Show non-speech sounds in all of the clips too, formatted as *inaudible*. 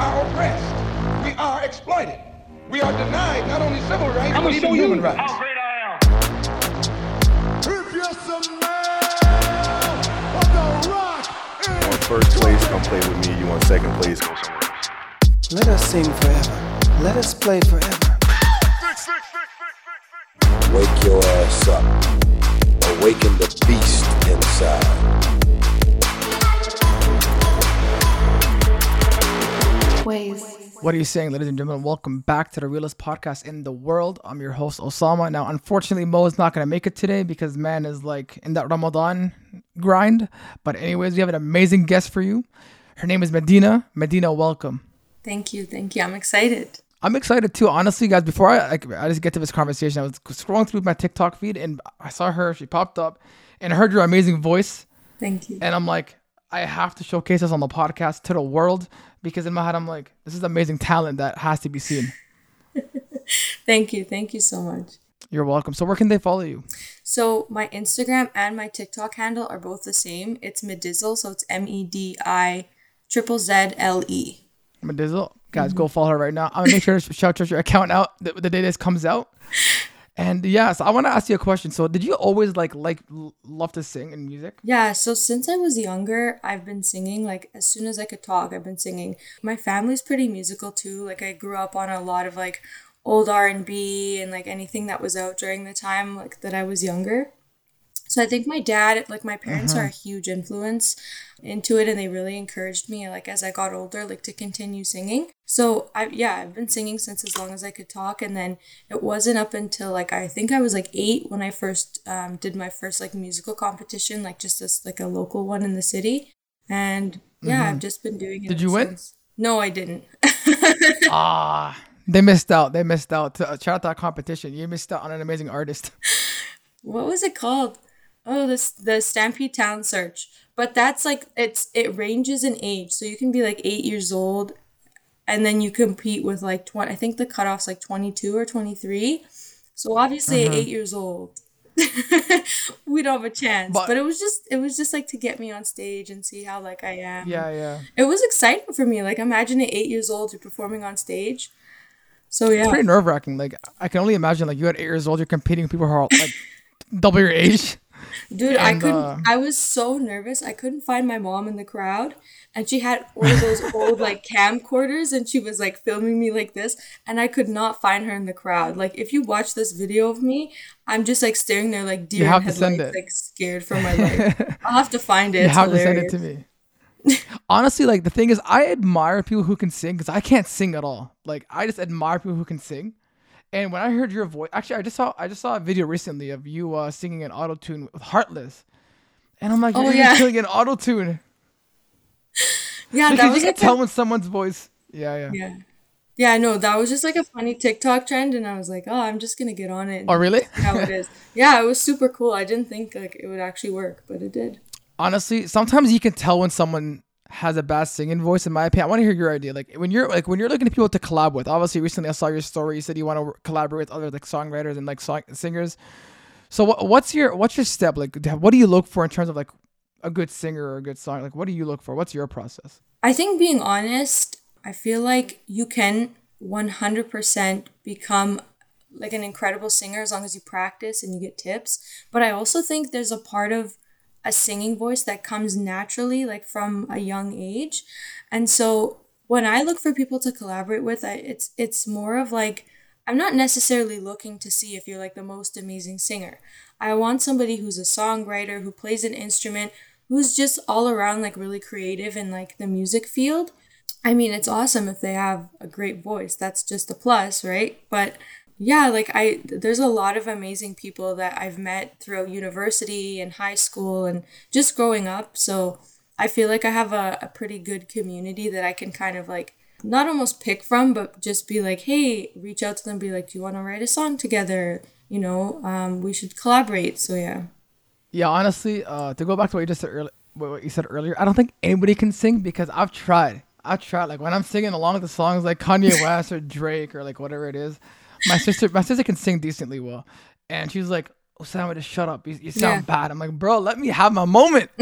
are oppressed. We are exploited. We are denied not only civil rights, but even human rights. How great I am. If you're some man of the rock, You want first place, come play with me. You want second place, go somewhere else. Let us sing forever. Let us play forever. Wake your ass up. Awaken the beast inside. Ways. What are you saying, ladies and gentlemen? Welcome back to the realest podcast in the world. I'm your host, Osama. Now, unfortunately, Mo is not going to make it today because man is like in that Ramadan grind. But, anyways, we have an amazing guest for you. Her name is Medina. Medina, welcome. Thank you. Thank you. I'm excited. I'm excited too, honestly, guys. Before I like, I just get to this conversation, I was scrolling through my TikTok feed and I saw her. She popped up, and I heard your amazing voice, Thank you. and I'm like, I have to showcase this on the podcast to the world because in my head, I'm like, this is amazing talent that has to be seen. *laughs* Thank you. Thank you so much. You're welcome. So, where can they follow you? So my Instagram and my TikTok handle are both the same. It's Medizzle, so it's M E D I triple Z L E. Medizzle. Guys, mm-hmm. go follow her right now. I'm gonna make sure to shout to your account out the, the day this comes out. *laughs* And yeah, so I want to ask you a question. So, did you always like like love to sing in music? Yeah, so since I was younger, I've been singing like as soon as I could talk, I've been singing. My family's pretty musical too. Like I grew up on a lot of like old R&B and like anything that was out during the time like that I was younger. So I think my dad, like my parents are a huge influence into it and they really encouraged me like as I got older like to continue singing. So I yeah, I've been singing since as long as I could talk and then it wasn't up until like I think I was like 8 when I first um, did my first like musical competition like just this like a local one in the city. And yeah, I've just been doing it. Did you ever win? No, I didn't. Ah, *laughs* they missed out. They missed out. Shout out that competition. You missed out on an amazing artist. what was it called? Oh, this the Stampede Talent Search. But that's like it's it ranges in age, so you can be like eight years old, and then you compete with like twenty. I think the cutoff's like twenty two or twenty three. So obviously, Uh-huh. eight years old, *laughs* we don't have a chance. But- But, it was just it was just like to get me on stage and see how like I am. Yeah, yeah. It was exciting for me. Like imagine at eight years old, you're performing on stage. So yeah. Pretty nerve wracking. Like I can only imagine. Like you at eight years old, you're competing with people who are like *laughs* double your age. Dude, I couldn't. uh, I was so nervous. I couldn't find my mom in the crowd, and she had one of those old like camcorders, and she was like filming me like this, and I could not find her in the crowd. Like, if you watch this video of me, I'm just like staring there like deer in have to send headlights, it. like scared for my life. *laughs* I'll have to find it. You It's have to send it to me. Honestly, like the thing is, I admire people who can sing because I can't sing at all. Like I just admire people who can sing. And when I heard your voice, actually, I just saw I just saw a video recently of you uh, singing an auto tune with Heartless, and I'm like, Oh, you're yeah. killing an auto tune *laughs* Yeah, that because was you can like a- tell when someone's voice. Yeah, yeah. Yeah. Yeah, I know. That was just like a funny TikTok trend, and I was like, oh, I'm just gonna get on it. Oh, really? How it is? *laughs* Yeah, it was super cool. I didn't think like it would actually work, but it did. honestly, sometimes you can tell when someone has a bad singing voice. In my opinion, I want to hear your idea. Like when you're like when you're looking at people to collab with. Obviously, recently I saw your story. You said you want to collaborate with other like songwriters and like song singers. So what, what's your what's your step? Like, what do you look for in terms of like a good singer or a good song? Like, what do you look for? What's your process? I think being honest, I feel like you can 100% become like an incredible singer as long as you practice and you get tips. But I also think there's a part of a singing voice that comes naturally, like from a young age. And so when I look for people to collaborate with, I, it's it's more of like I'm not necessarily looking to see if you're like the most amazing singer. I want somebody who's a songwriter, who plays an instrument, who's just all around like really creative in like the music field. I mean, it's awesome if they have a great voice. That's just a plus, right? But yeah, like I there's a lot of amazing people that I've met throughout university and high school and just growing up. So I feel like I have a, a pretty good community that I can kind of like not almost pick from, but just be like, hey, reach out to them, be like, do you want to write a song together? You know, um, we should collaborate. So yeah. Yeah, honestly, uh, to go back to what you just said earlier, what you said earlier, I don't think anybody can sing because I've tried. I've tried. Like when I'm singing along with the songs like Kanye West or Drake or like whatever it is, my sister, my sister can sing decently well, and she's like, oh, "Osama, just shut up. You, you sound Yeah. bad." I'm like, "Bro, let me have my moment." *laughs*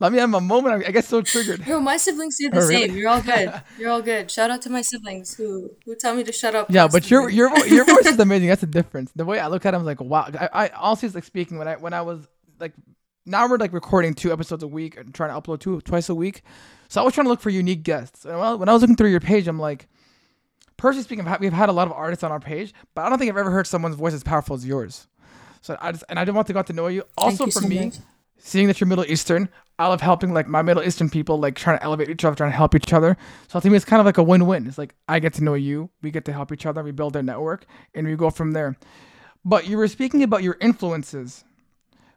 Let me have my moment. I, I get so triggered. Yo, my siblings say the Oh, really? same. You're all *laughs* good. You're all good. Shout out to my siblings who who tell me to shut up. Yeah, but your your your voice is *laughs* amazing. That's the difference. The way I look at I'm like, wow. I, I honestly, like speaking when I when I was like, now we're like recording two episodes a week and trying to upload two twice a week. So I was trying to look for unique guests. And when I was looking through your page, I'm like, personally speaking, we've had a lot of artists on our page, but I don't think I've ever heard someone's voice as powerful as yours. So I just and I didn't want to got to know you. Also you for so me, much. seeing that you're Middle Eastern, I love helping like my Middle Eastern people, like trying to elevate each other, trying to help each other. So to me, it's kind of like a win-win. It's like I get to know you, we get to help each other, we build a network, and we go from there. But you were speaking about your influences.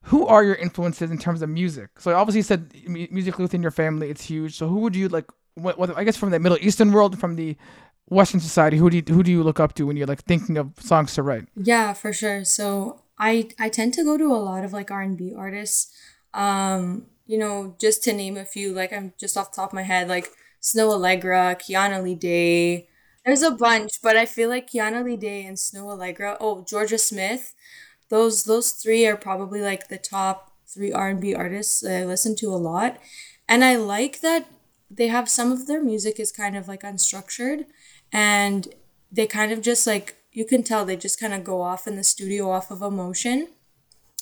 Who are your influences in terms of music? So obviously you said mu- music within your family, it's huge. So who would you like? What, what I guess from the Middle Eastern world, from the Western society, who do you, who do you look up to when you're like thinking of songs to write? Yeah, for sure. So I I tend to go to a lot of like R and B artists. Um, you know, just to name a few, like I'm just off the top of my head, like Snoh Aalegra, Kiana Ledé. There's a bunch, but I feel like Kiana Ledé and Snoh Aalegra. Oh, Jorja Smith. Those those three are probably like the top three R and B artists that I listen to a lot, and I like that they have some of their music is kind of like unstructured, and they kind of just like you can tell they just kind of go off in the studio off of emotion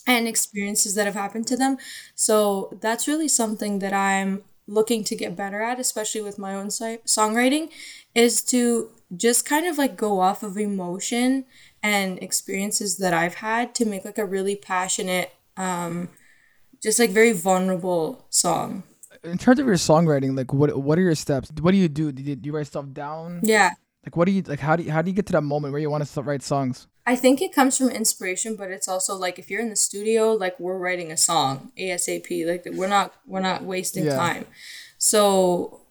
and experiences that have happened to them. So that's really something that I'm looking to get better at, especially with my own songwriting, is to just kind of like go off of emotion and experiences that I've had to make like a really passionate, um, just like very vulnerable song. In terms of your songwriting, like what what are your steps? What do you do? Do you, do you write stuff down? Yeah. Like what do you like? How do you, how do you get to that moment where you want to write songs? I think it comes from inspiration, but it's also like if you're in the studio, like we're writing a song ASAP. Like we're not we're not wasting Yeah. time. So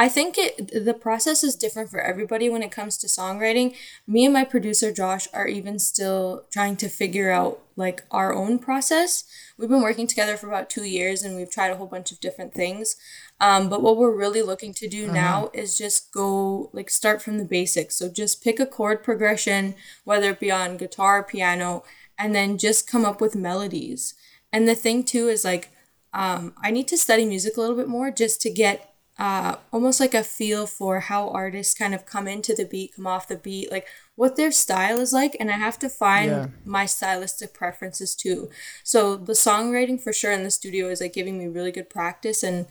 I think it the process is different for everybody when it comes to songwriting. Me and my producer Josh are even still trying to figure out like our own process. We've been working together for about two years and we've tried a whole bunch of different things. Um, but what we're really looking to do now is just go like start from the basics. So just pick a chord progression, whether it be on guitar, or piano, and then just come up with melodies. And the thing too is like um, I need to study music a little bit more just to get uh, almost like a feel for how artists kind of come into the beat, come off the beat, like what their style is like. And I have to find Yeah. my stylistic preferences too. So the songwriting for sure in the studio is like giving me really good practice. And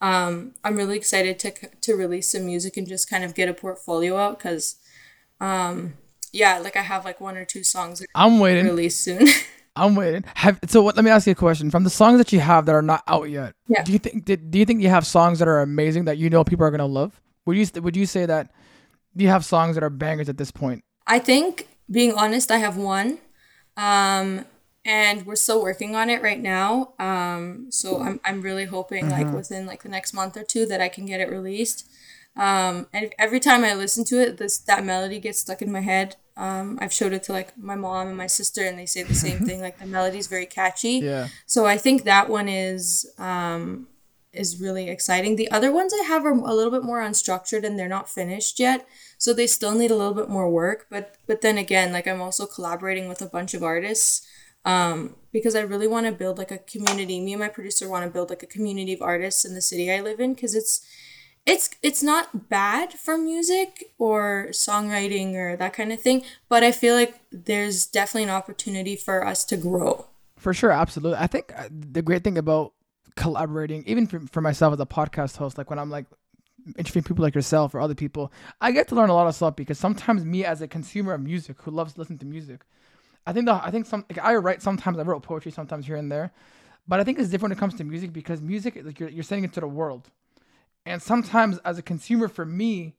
um, I'm really excited to, to release some music and just kind of get a portfolio out because, um, yeah, like I have like one or two songs that I'm waiting. release soon. *laughs* I'm waiting. Have so what? Let me ask you a question. From the songs that you have that are not out yet, Yeah. do you think did, do you think you have songs that are amazing that you know people are gonna love? Would you would you say that you have songs that are bangers at this point? I think, being honest, I have one. Um, and we're still working on it right now. Um, so I'm, I'm really hoping like within like the next month or two that I can get it released. Um, and every time I listen to it, this that melody gets stuck in my head. Um, I've showed it to like my mom and my sister, and they say the same thing. Like the melody's very catchy. *laughs* Yeah. So I think that one is um, is really exciting. The other ones I have are a little bit more unstructured and they're not finished yet, so they still need a little bit more work. But but then again, like I'm also collaborating with a bunch of artists um, because I really want to build like a community. Me and my producer want to build like a community of artists in the city I live in because it's it's it's not bad for music or songwriting or that kind of thing, but I feel like there's definitely an opportunity for us to grow. For sure, absolutely. I think uh, the great thing about collaborating, even for, for myself as a podcast host, like when I'm like interviewing people like yourself or other people, I get to learn a lot of stuff because sometimes me as a consumer of music who loves listening to music, I think the, I think some like I write sometimes I wrote poetry sometimes here and there, but I think it's different when it comes to music because music like you're you're sending it to the world, and sometimes as a consumer for me,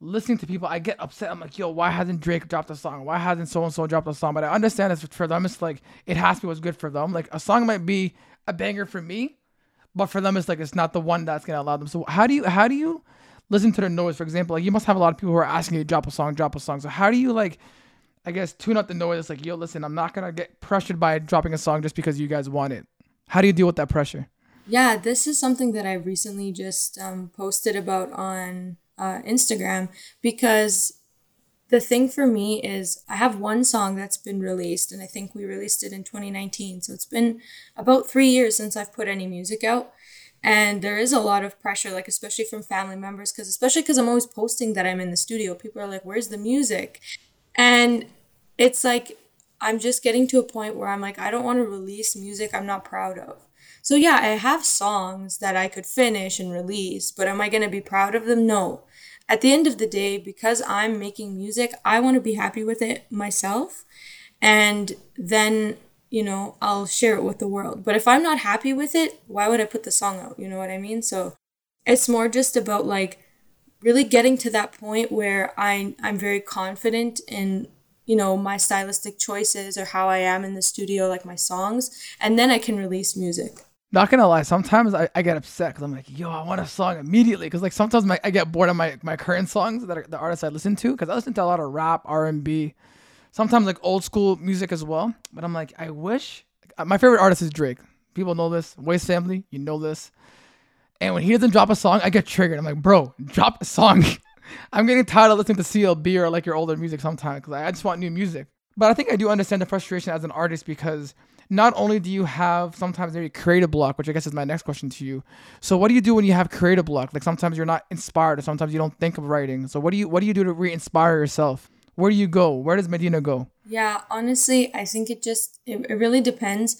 listening to people, I get upset. I'm like, yo, why hasn't Drake dropped a song? Why hasn't so and so dropped a song? But I understand it's for them. It's like it has to be what's good for them. Like a song might be a banger for me, but for them, it's like it's not the one that's gonna allow them. So how do you how do you listen to the noise? For example, like you must have a lot of people who are asking you to drop a song, drop a song. So how do you like? I guess tune out the noise. It's like, yo, listen, I'm not gonna get pressured by dropping a song just because you guys want it. How do you deal with that pressure? Yeah, this is something that I recently just um, posted about on uh, Instagram because the thing for me is I have one song that's been released, and I think we released it in 2019. So it's been about three years since I've put any music out. And there is a lot of pressure, like, especially from family members, because especially because I'm always posting that I'm in the studio. People are like, where's the music? And it's like, I'm just getting to a point where I'm like, I don't want to release music I'm not proud of. So yeah, I have songs that I could finish and release, but am I going to be proud of them? No at the end of the day, because I'm making music, I want to be happy with it myself. And then, you know, I'll share it with the world. But if I'm not happy with it, why would I put the song out? You know what I mean? So it's more just about like really getting to that point where I, I'm very confident in you know my stylistic choices or how i am in the studio like my songs and then i can release music not gonna lie, sometimes I, I get upset because I'm like, yo, I want a song immediately. Because like sometimes my, I get bored of my, my current songs that are the artists I listen to. Because I listen to a lot of rap, R and B, sometimes like old school music as well. But I'm like, I wish my favorite artist is Drake. People know this. Wiz family, you know this. And when he doesn't drop a song, I get triggered. I'm like, bro, drop a song. *laughs* I'm getting tired of listening to CLB or like your older music sometimes because I just want new music. But I think I do understand the frustration as an artist because not only do you have sometimes maybe creative block, which I guess is my next question to you. So what do you do when you have creative block? Like sometimes you're not inspired, or sometimes you don't think of writing. So what do you what do you do to re-inspire yourself? Where do you go? Where does Medina go? Yeah, honestly, I think it just it, it really depends.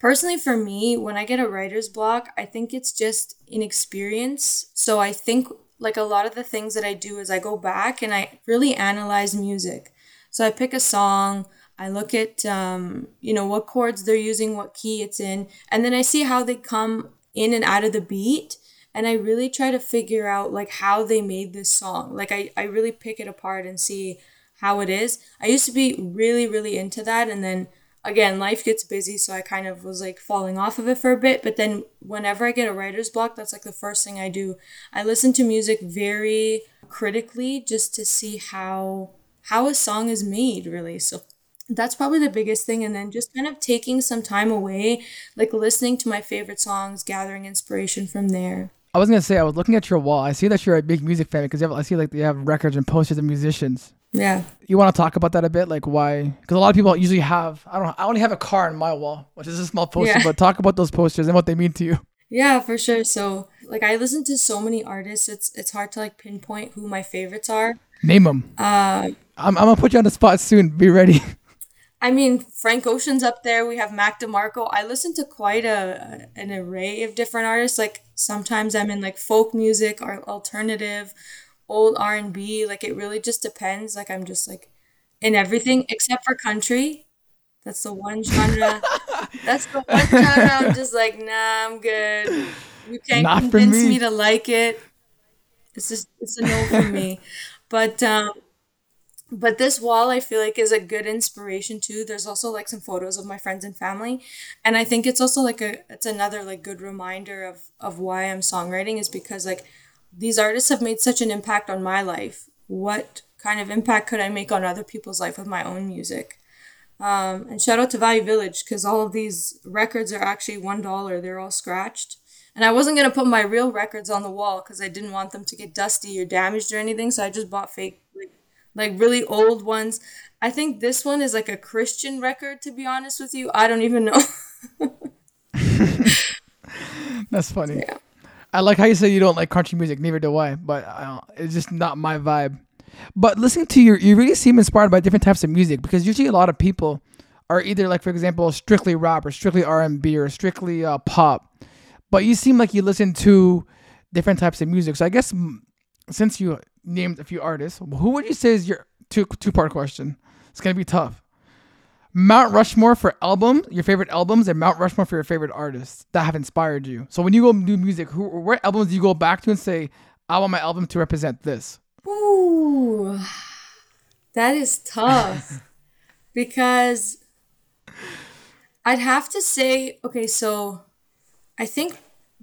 Personally, for me, when I get a writer's block, I think it's just inexperience. So I think like a lot of the things that I do is I go back and I really analyze music. So I pick a song, I look at um, you know what chords they're using, what key it's in, and then I see how they come in and out of the beat and I really try to figure out like how they made this song. Like I, I really pick it apart and see how it is. I used to be really, really into that and then again life gets busy so I kind of was like falling off of it for a bit. But then whenever I get a writer's block, that's like the first thing I do. I listen to music very critically just to see how how a song is made really. So that's probably the biggest thing and then just kind of taking some time away like listening to my favorite songs gathering inspiration from there i was gonna say i was looking at your wall i see that you're a big music fan because i see like you have records and posters of musicians yeah. You want to talk about that a bit like why? Because a lot of people usually have i don't know i only have a car on my wall which is a small poster yeah. but talk about those posters and what they mean to you. Yeah for sure. So like i listen to so many artists it's it's hard to like pinpoint who my favorites are. Name them uh I'm, I'm gonna put you on the spot soon. Be ready. *laughs* I mean, Frank Ocean's up there. We have Mac DeMarco. I listen to quite a an array of different artists. Like sometimes I'm in like folk music or alternative, old R and B. Like it really just depends. Like I'm just like in everything except for country. That's the one genre. *laughs* That's the one genre. I'm just like, nah, I'm good. You can't Not convince me. me to like it. It's just it's a no for me. *laughs* But um, but this wall i feel like is a good inspiration too there's also like some photos of my friends and family and i think it's also like a it's another like good reminder of of why i'm songwriting is because like these artists have made such an impact on my life what kind of impact could i make on other people's life with my own music um, and shout out to value village because all of these records are actually one dollar they're all scratched and i wasn't going to put my real records on the wall because i didn't want them to get dusty or damaged or anything so i just bought fake like really old ones. I think this one is like a Christian record, to be honest with you. I don't even know. *laughs* *laughs* That's funny. Yeah. I like how you say you don't like country music. Neither do I, but I it's just not my vibe. But listening to you, you really seem inspired by different types of music because usually a lot of people are either like, for example, strictly rap or strictly R and B or strictly uh, pop. But you seem like you listen to different types of music. So I guess since you named a few artists, who would you say is your two two part question? It's gonna be tough. Mount Rushmore for album, your favorite albums, and Mount Rushmore for your favorite artists that have inspired you. So when you go do music, who what albums do you go back to and say, I want my album to represent this? Ooh, that is tough *laughs* because I'd have to say, okay, so I think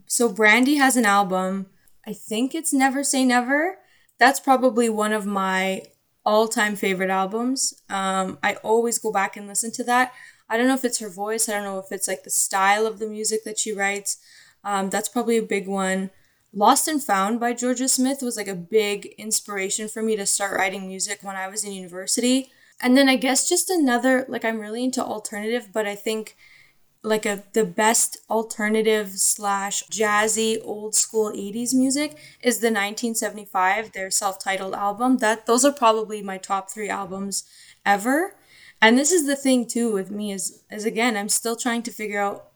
so. Brandy has an album. I think it's Never Say Never that's probably one of my all-time favorite albums. Um, I always go back and listen to that. I don't know if it's her voice. I don't know if it's like the style of the music that she writes. Um, that's probably a big one. Lost and Found by Jorja Smith was like a big inspiration for me to start writing music when I was in university. And then I guess just another like I'm really into alternative, but I think like a the best alternative slash jazzy old school 80s music is the 1975 their self-titled album. That those are probably my top three albums ever. And this is the thing too with me is is again i'm still trying to figure out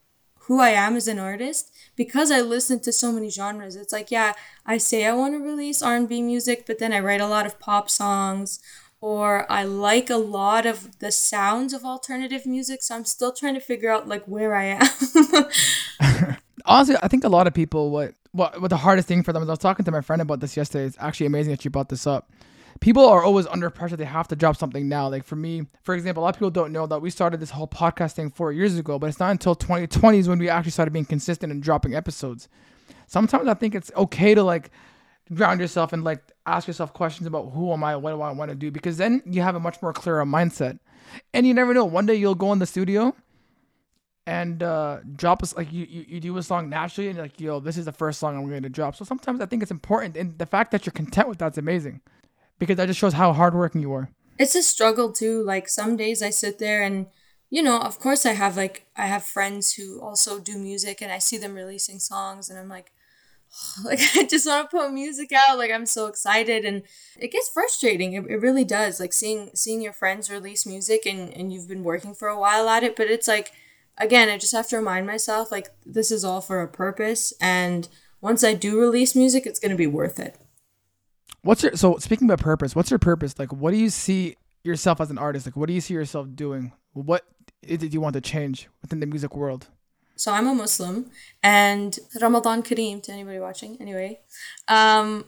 who i am as an artist. Because i listen to so many genres it's like yeah i say i want to release r&b music but then i write a lot of pop songs or I like a lot of the sounds of alternative music. So I'm still trying to figure out like where I am. *laughs* Honestly, I think a lot of people what what what the hardest thing for them is I was talking to my friend about this yesterday. It's actually amazing that you brought this up. People are always under pressure. They have to drop something now. Like for me, for example, a lot of people don't know that we started this whole podcast thing four years ago, but it's not until 2020 is when we actually started being consistent and dropping episodes. Sometimes I think it's okay to like ground yourself and like ask yourself questions about who am I, what do I want to do, because then you have a much more clearer mindset. And you never know. One day you'll go in the studio and uh, drop us like you, you you do a song naturally and like yo this is the first song I'm going to drop. So sometimes I think it's important and the fact that you're content with that's amazing because that just shows how hardworking you are. It's a struggle too. Like some days I sit there and you know, of course I have like I have friends who also do music and I see them releasing songs and I'm like *sighs* like *laughs* I just want to put music out. Like I'm so excited and it gets frustrating. It, it really does. Like seeing seeing your friends release music and, and you've been working for a while at it, but it's like again, I just have to remind myself like this is all for a purpose and once I do release music, it's gonna be worth it. What's your so speaking about purpose, what's your purpose? Like what do you see yourself as an artist? Like what do you see yourself doing? What is it you want to change within the music world? So I'm a Muslim, and Ramadan Kareem to anybody watching. Anyway, um,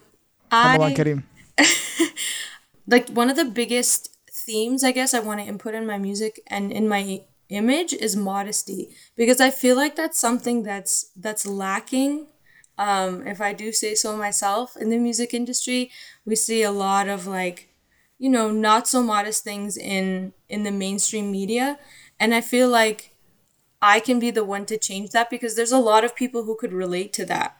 Ramadan I Kareem. *laughs* like one of the biggest themes I guess I want to input in my music and in my image is modesty because I feel like that's something that's that's lacking. Um, if I do say so myself, in the music industry, we see a lot of like, you know, not so modest things in in the mainstream media, and I feel like I can be the one to change that because there's a lot of people who could relate to that.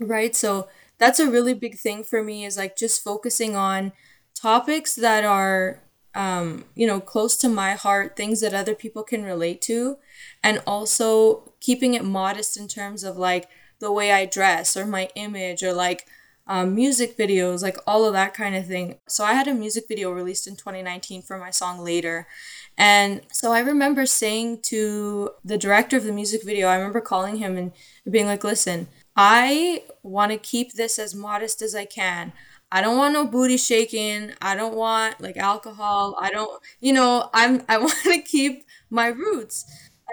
Right? So that's a really big thing for me is like just focusing on topics that are um, you know, close to my heart, things that other people can relate to, and also keeping it modest in terms of like the way I dress or my image or like um, music videos, like all of that kind of thing. So I had a music video released in 2019 for my song Later, and so I remember saying to the director of the music video, I remember calling him and being like, listen, I want to keep this as modest as I can. I don't want no booty shaking. I don't want like alcohol. I don't, you know, I'm I *laughs* want to keep my roots.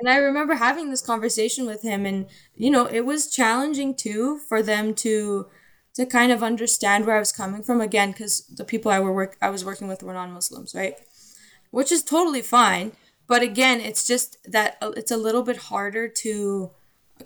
And I remember having this conversation with him and you know, it was challenging too for them to to kind of understand where I was coming from again cuz the people I were work I was working with were non-Muslims, right? Which is totally fine. But again, it's just that uh, it's a little bit harder to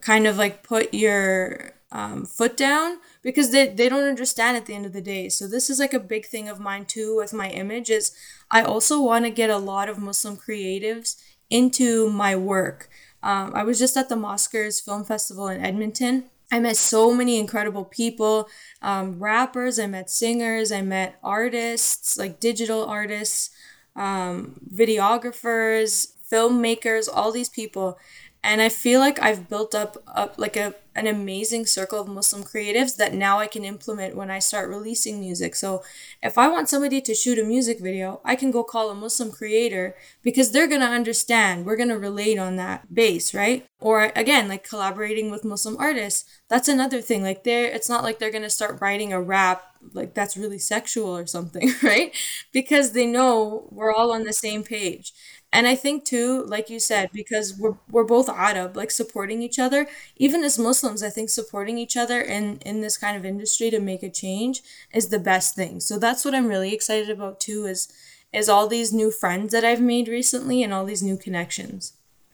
kind of like put your um, foot down because they, they don't understand at the end of the day. So this is like a big thing of mine too with my image is I also want to get a lot of Muslim creatives into my work. Um, I was just at the Mosquers Film Festival in Edmonton. I met so many incredible people, um, rappers, I met singers, I met artists, like digital artists, um, videographers, filmmakers, all these people. And I feel like I've built up, up like a, an amazing circle of Muslim creatives that now I can implement when I start releasing music. So if I want somebody to shoot a music video, I can go call a Muslim creator because they're going to understand. We're going to relate on that base, right? Or again, like collaborating with Muslim artists. That's another thing. Like they're, it's not like they're going to start writing a rap like that's really sexual or something, *laughs* right? Because they know we're all on the same page. And I think too, like you said, because we're we're both Arab, like supporting each other. Even as Muslims, I think supporting each other in in this kind of industry to make a change is the best thing. So that's what I'm really excited about too. Is is all these new friends that I've made recently and all these new connections.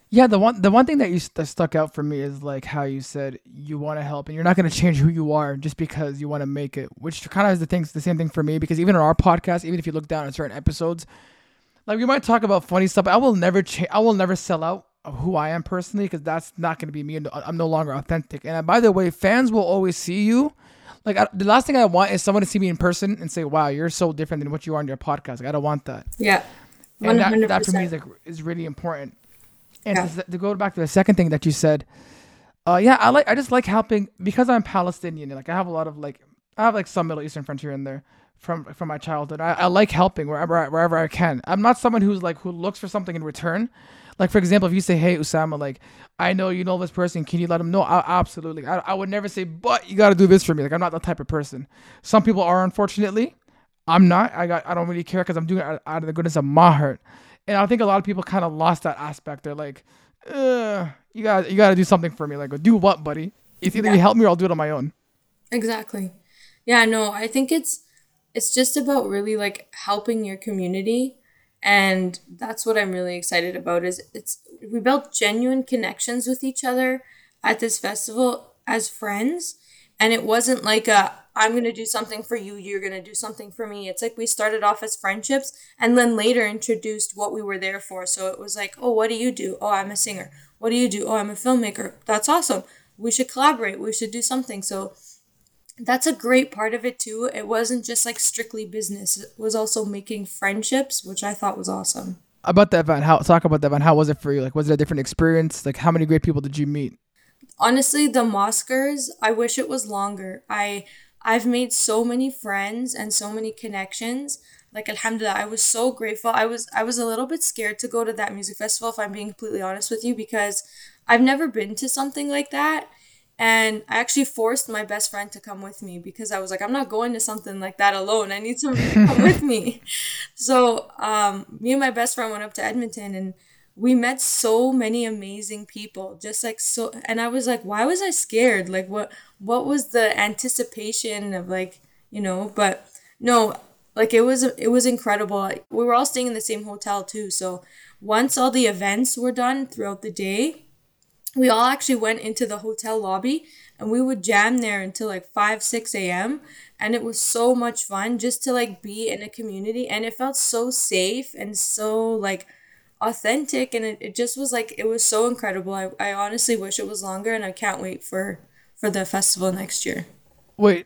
Yeah, the one the one thing that you that stuck out for me is like how you said you want to help and you're not going to change who you are just because you want to make it, which kind of is the things the same thing for me because even on our podcast, even if you look down at certain episodes, like we might talk about funny stuff, but I will never change. I will never sell out who I am personally because that's not going to be me. I'm no longer authentic. And uh, by the way, fans will always see you. Like I, the last thing I want is someone to see me in person and say, "Wow, you're so different than what you are on your podcast." Like I don't want that. Yeah. And that, that for me is like is really important. And Yeah. to, to go back to the second thing that you said, uh, yeah, I like I just like helping because I'm Palestinian. Like I have a lot of like I have like some Middle Eastern friends here and there from from my childhood. I, I like helping wherever I, wherever I can. I'm not someone who's like who looks for something in return. Like for example, if you say, "Hey, Usama, like I know you know this person, can you let him know?" I, absolutely. I, I would never say, "But you got to do this for me." Like I'm not that type of person. Some people are, unfortunately. I'm not. I got. I don't really care because I'm doing it out, out of the goodness of my heart. And I think a lot of people kind of lost that aspect. They're like, uh, "You got. You got to do something for me." Like, do what, buddy? It's either you help me or I'll do it on my own. Exactly. Yeah, no, I think it's it's just about really like helping your community and that's what I'm really excited about is it's we built genuine connections with each other at this festival as friends and it wasn't like a I'm going to do something for you, you're going to do something for me. It's like we started off as friendships and then later introduced what we were there for. So it was like, "Oh, what do you do? Oh, I'm a singer. What do you do? Oh, I'm a filmmaker. That's awesome. We should collaborate. We should do something." So that's a great part of it too. It wasn't just like strictly business. It was also making friendships, which I thought was awesome. About the event, how talk about the event. How was it for you? Like, was it a different experience? Like, how many great people did you meet? Honestly, the Mosquers, I wish it was longer. I I've made so many friends and so many connections. Like alhamdulillah, I was so grateful. I was I was a little bit scared to go to that music festival if I'm being completely honest with you because I've never been to something like that. And I actually forced my best friend to come with me because I was like, I'm not going to something like that alone. I need somebody to come with me. *laughs* *laughs* So um, me and my best friend went up to Edmonton and we met so many amazing people. Just like so and I was like, why was I scared? Like what what was the anticipation of like, you know, but no, like it was it was incredible. We were all staying in the same hotel too. So once all the events were done throughout the day, we all actually went into the hotel lobby and we would jam there until like 5 6 a.m and it was so much fun just to like be in a community and it felt so safe and so like authentic and it, it just was like it was so incredible. I, I honestly wish it was longer and i can't wait for for the festival next year. Wait,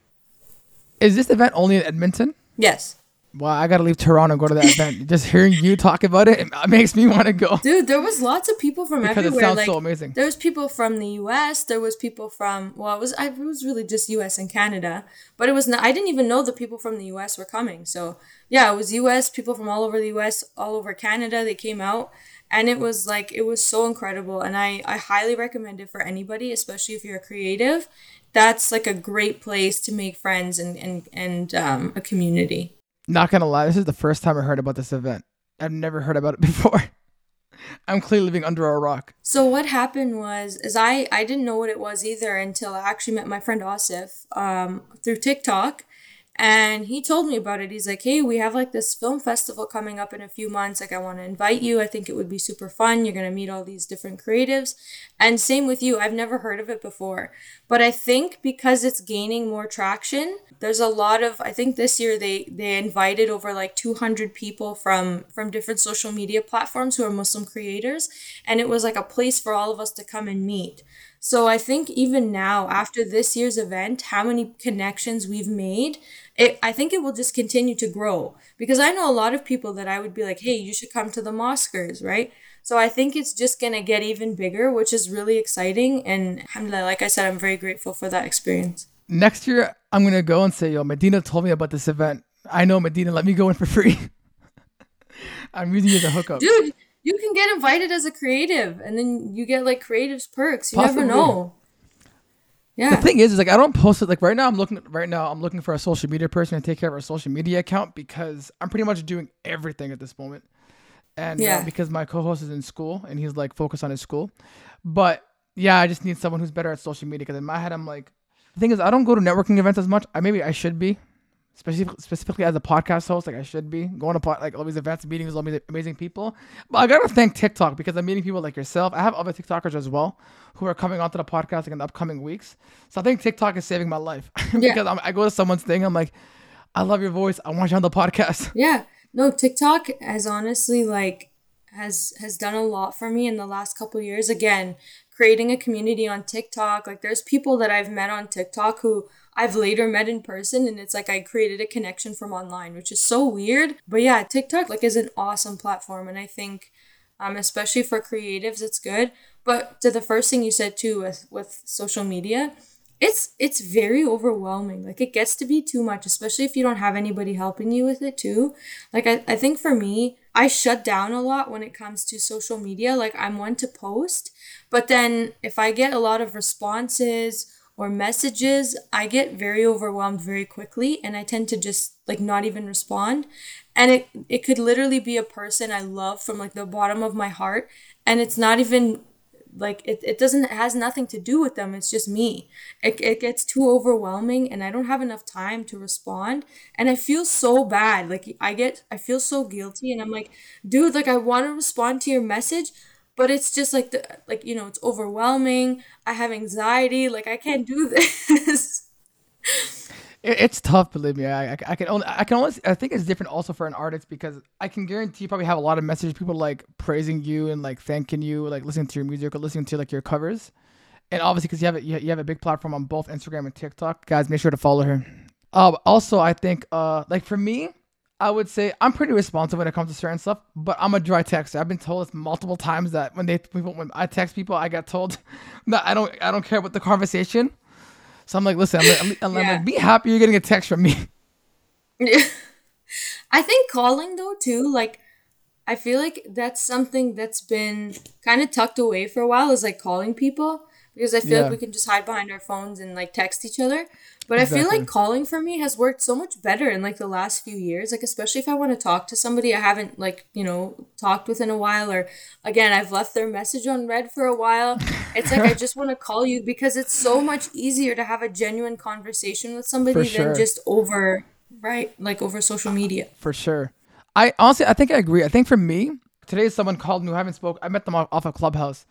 is this event only in Edmonton? yes Wow, I gotta leave Toronto and go to that event. *laughs* Just hearing you talk about it, it makes me want to go dude there was lots of people from because it everywhere sounds like so amazing. there was people from the us there was people from well it was I, it was really just us and canada but it was not i didn't even know the people from the us were coming so yeah it was us people from all over the us all over canada they came out and it was like it was so incredible and i i highly recommend it for anybody especially if you're a creative that's like a great place to make friends and and, and um, a community Not gonna lie, this is the first time I heard about this event. I've never heard about it *laughs* before. I'm clearly living under a rock. So what happened was, is I I didn't know what it was either until I actually met my friend Asif um, through TikTok, and he told me about it. He's like, "Hey, we have like this film festival coming up in a few months. Like, I want to invite you. I think it would be super fun. You're gonna meet all these different creatives, and same with you. I've never heard of it before, but I think because it's gaining more traction, there's a lot of. I think this year they they invited over like 200 people from from different social media platforms who are Muslim creators, and it was like a place for all of us to come and meet. So I think even now, after this year's event, how many connections we've made, it I think it will just continue to grow because I know a lot of people that I would be like, hey, you should come to the Mosquers, right? So I think it's just gonna get even bigger, which is really exciting. And alhamdulillah, like I said, I'm very grateful for that experience. Next year, I'm gonna go and say, "Yo, Medina told me about this event. I know Medina. Let me go in for free." *laughs* I'm using you as a hookup. Dude, you can get invited as a creative and then you get like creatives perks. You Possibly. never know. Yeah. The thing is, is like I don't post it. Like right now, I'm looking. Right now, I'm looking for a social media person to take care of our social media account because I'm pretty much doing everything at this moment. And Yeah. uh, because my co-host is in school and he's like focused on his school, but yeah, I just need someone who's better at social media. Because in my head, I'm like, the thing is, I don't go to networking events as much. I maybe I should be, specifically specifically as a podcast host. Like I should be going to pod, like all these events, meeting with all these amazing people. But I gotta thank TikTok because I'm meeting people like yourself. I have other TikTokers as well who are coming onto the podcast like in the upcoming weeks. So I think TikTok is saving my life *laughs* because I'm, I go to someone's thing. I'm like, I love your voice. I want you on the podcast. *laughs* Yeah. No, TikTok has honestly like has has done a lot for me in the last couple years. Again, creating a community on TikTok. Like there's people that I've met on TikTok who I've later met in person and it's like I created a connection from online, which is so weird. But yeah, TikTok like is an awesome platform and I think um especially for creatives it's good. But to the first thing you said too with with social media, it's it's very overwhelming like it gets to be too much especially if you don't have anybody helping you with it too like I, I think for me i shut down a lot when it comes to social media like i'm one to post but then if i get a lot of responses or messages i get very overwhelmed very quickly and i tend to just like not even respond. And it it could literally be a person i love from like the bottom of my heart and it's not even like it, it doesn't it has nothing to do with them it's just me. It, it gets too overwhelming and i don't have enough time to respond and i feel so bad. Like i get i feel so guilty and i'm like dude like i want to respond to your message but it's just like the like you know it's overwhelming i have anxiety like i can't do *laughs* this it's tough, believe me. I, I, can only, I can only, I think it's different also for an artist because I can guarantee you probably have a lot of messages, people like praising you and like thanking you, like listening to your music or listening to like your covers. And obviously, because you have a, you you have a big platform on both Instagram and TikTok, guys, make sure to follow her. Uh, also, I think, uh, like for me, I would say I'm pretty responsive when it comes to certain stuff, but I'm a dry texter. I've been told this multiple times that when they people when I text people, I get told *laughs* that I don't I don't care about the conversation. So I'm like, listen, I'm like, I'm, I'm Yeah. like, be happy you're getting a text from me. *laughs* *laughs* I think calling though too, like I feel like that's something that's been kind of tucked away for a while is like calling people because I feel Yeah. like we can just hide behind our phones and like text each other. But I feel like calling for me has worked so much better in like the last few years. Like especially if I want to talk to somebody I haven't like, you know, talked with in a while or again, I've left their message on red for a while. It's like I just want to *laughs* call you because it's so much easier to have a genuine conversation with somebody than just over right, like over social media. for sure. I honestly, I think I agree. I think for me, today someone called me who I haven't spoke. I met them off, off of Clubhouse,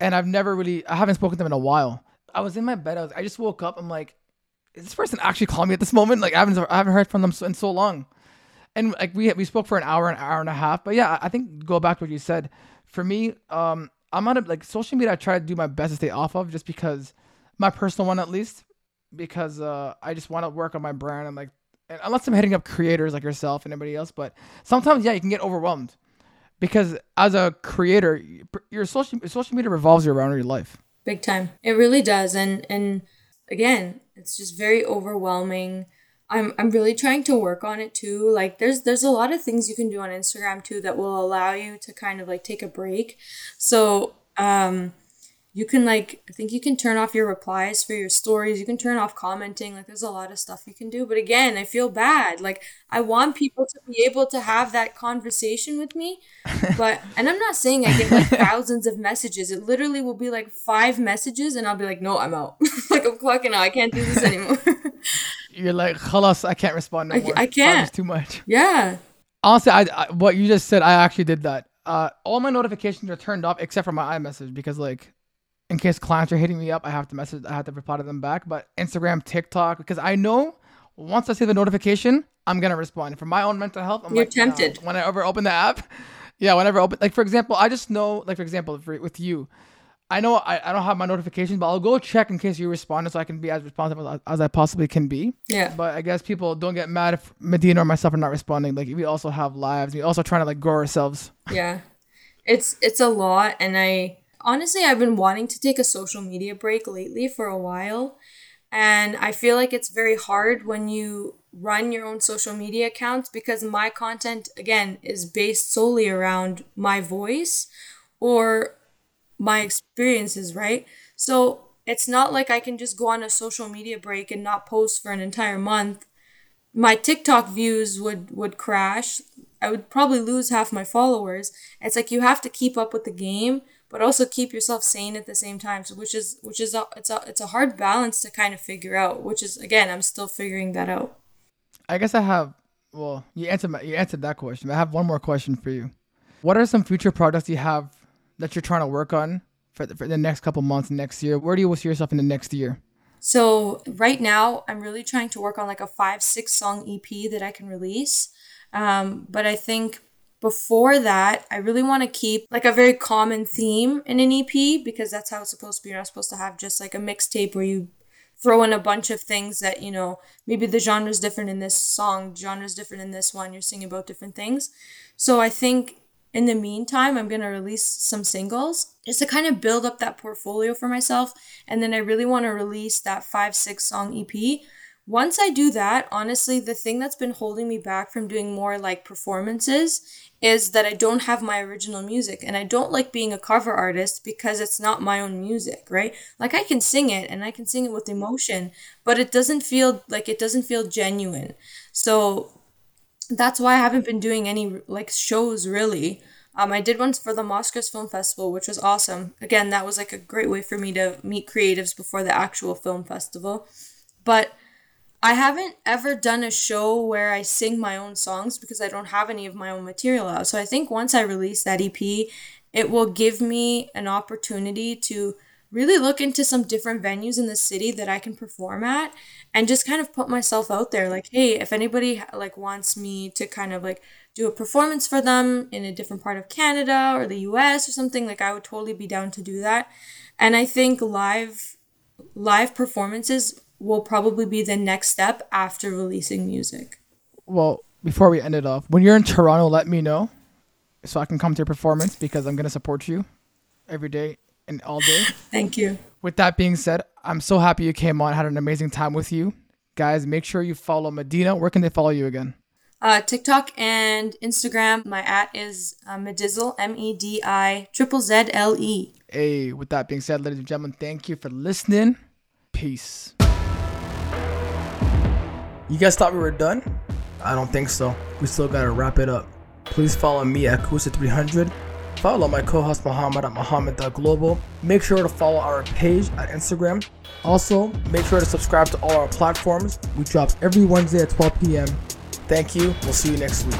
and I've never really, I haven't spoken to them in a while. I was in my bed. I was, I just woke up. I'm like, is this person actually calling me at this moment? Like I haven't, I haven't heard from them in so long, and like we we spoke for an hour, an hour and a half. But yeah, I think go back to what you said. For me, um, I'm not a, like social media. I try to do my best to stay off of, just because my personal one at least, because uh, I just want to work on my brand and like unless I'm hitting up creators like yourself and anybody else, but sometimes yeah, you can get overwhelmed because as a creator, your social social media revolves around your life. big time. It really does. And and again it's just very overwhelming. I'm i'm really trying to work on it too. Like there's there's a lot of things you can do on instagram too that will allow you to kind of like take a break. So um you can like i think you can turn off your replies for your stories. You can turn off commenting. Like there's a lot of stuff you can do. But again i feel bad. Like i want people to be able to have that conversation with me *laughs* but and i'm not saying i get like thousands of messages. It literally will be like five messages and i'll be like no i'm out. *laughs* Like i'm clocking out. I can't do this anymore. *laughs* You're like, "Khalas, I can't respond no I- more. I can't. too much." yeah. Honestly, I, I what you just said, I actually did that. Uh, all my notifications are turned off except for my iMessage because like, in case clients are hitting me up, I have to message, I have to reply to them back. But Instagram, TikTok, because I know once I see the notification, I'm gonna respond. For my own mental health, I'm You're like, tempted. whenever I open the app, *laughs* yeah, whenever I open, like for example, I just know, like for example, for, with you. I know I, I don't have my notifications, but I'll go check in case you responded so I can be as responsive as, as I possibly can be. yeah But I guess people don't get mad if Medina or myself are not responding. Like we also have lives. We also trying to like grow ourselves. yeah it's it's a lot and i honestly i've been wanting to take a social media break lately for a while and i feel like it's very hard when you run your own social media accounts because my content again is based solely around my voice or my experiences right so it's not like i can just go on a social media break and not post for an entire month my TikTok views would would crash. I would probably lose half my followers. It's like you have to keep up with the game, but also keep yourself sane at the same time. So which is which is a, it's a it's a hard balance to kind of figure out. Which is again, I'm still figuring that out. I guess I have. Well, you answered my, you answered that question. I have one more question for you. What are some future products you have that you're trying to work on for the, for the next couple months, next year? Where do you see yourself in the next year? So right now, I'm really trying to work on like a five six song EP that I can release. Um, but I think before that, I really want to keep like a very common theme in an EP because that's how it's supposed to be. You're not supposed to have just like a mixtape where you throw in a bunch of things that, you know, maybe the genre is different in this song, genre is different in this one, you're singing about different things. So I think in the meantime, I'm going to release some singles just to kind of build up that portfolio for myself. And then I really want to release that five, six song EP once I do that, honestly, the thing that's been holding me back from doing more like performances is that I don't have my original music and I don't like being a cover artist because it's not my own music, right? Like I can sing it and I can sing it with emotion, but it doesn't feel like it doesn't feel genuine. So that's why I haven't been doing any like shows really. Um, I did one for the Mosquers Film Festival, which was awesome. Again, that was like a great way for me to meet creatives before the actual film festival. But I haven't ever done a show where I sing my own songs because I don't have any of my own material out. So I think once I release that EP, it will give me an opportunity to really look into some different venues in the city that I can perform at and just kind of put myself out there like hey if anybody like wants me to kind of like do a performance for them in a different part of Canada or the US or something like I would totally be down to do that and I think live live performances will probably be the next step after releasing music. Well, before we end it off, when you're in Toronto, let me know so I can come to your performance because I'm gonna support you every day and all day. *laughs* Thank you. With that being said, I'm so happy you came on. Had an amazing time with you, guys. Make sure you follow Medina. Where can they follow you again? Uh, TikTok and Instagram. My at is uh, Medizzle, M E D I triple Z L E. Hey, with that being said, ladies and gentlemen, thank you for listening. Peace. You guys thought we were done? I don't think so. We still gotta wrap it up. Please follow me at Kusa300. Follow my co-host Muhammad at Muhammad.global. Make sure to follow our page at Instagram. Also, make sure to subscribe to all our platforms. We drop every Wednesday at 12 p.m. Thank you. We'll see you next week.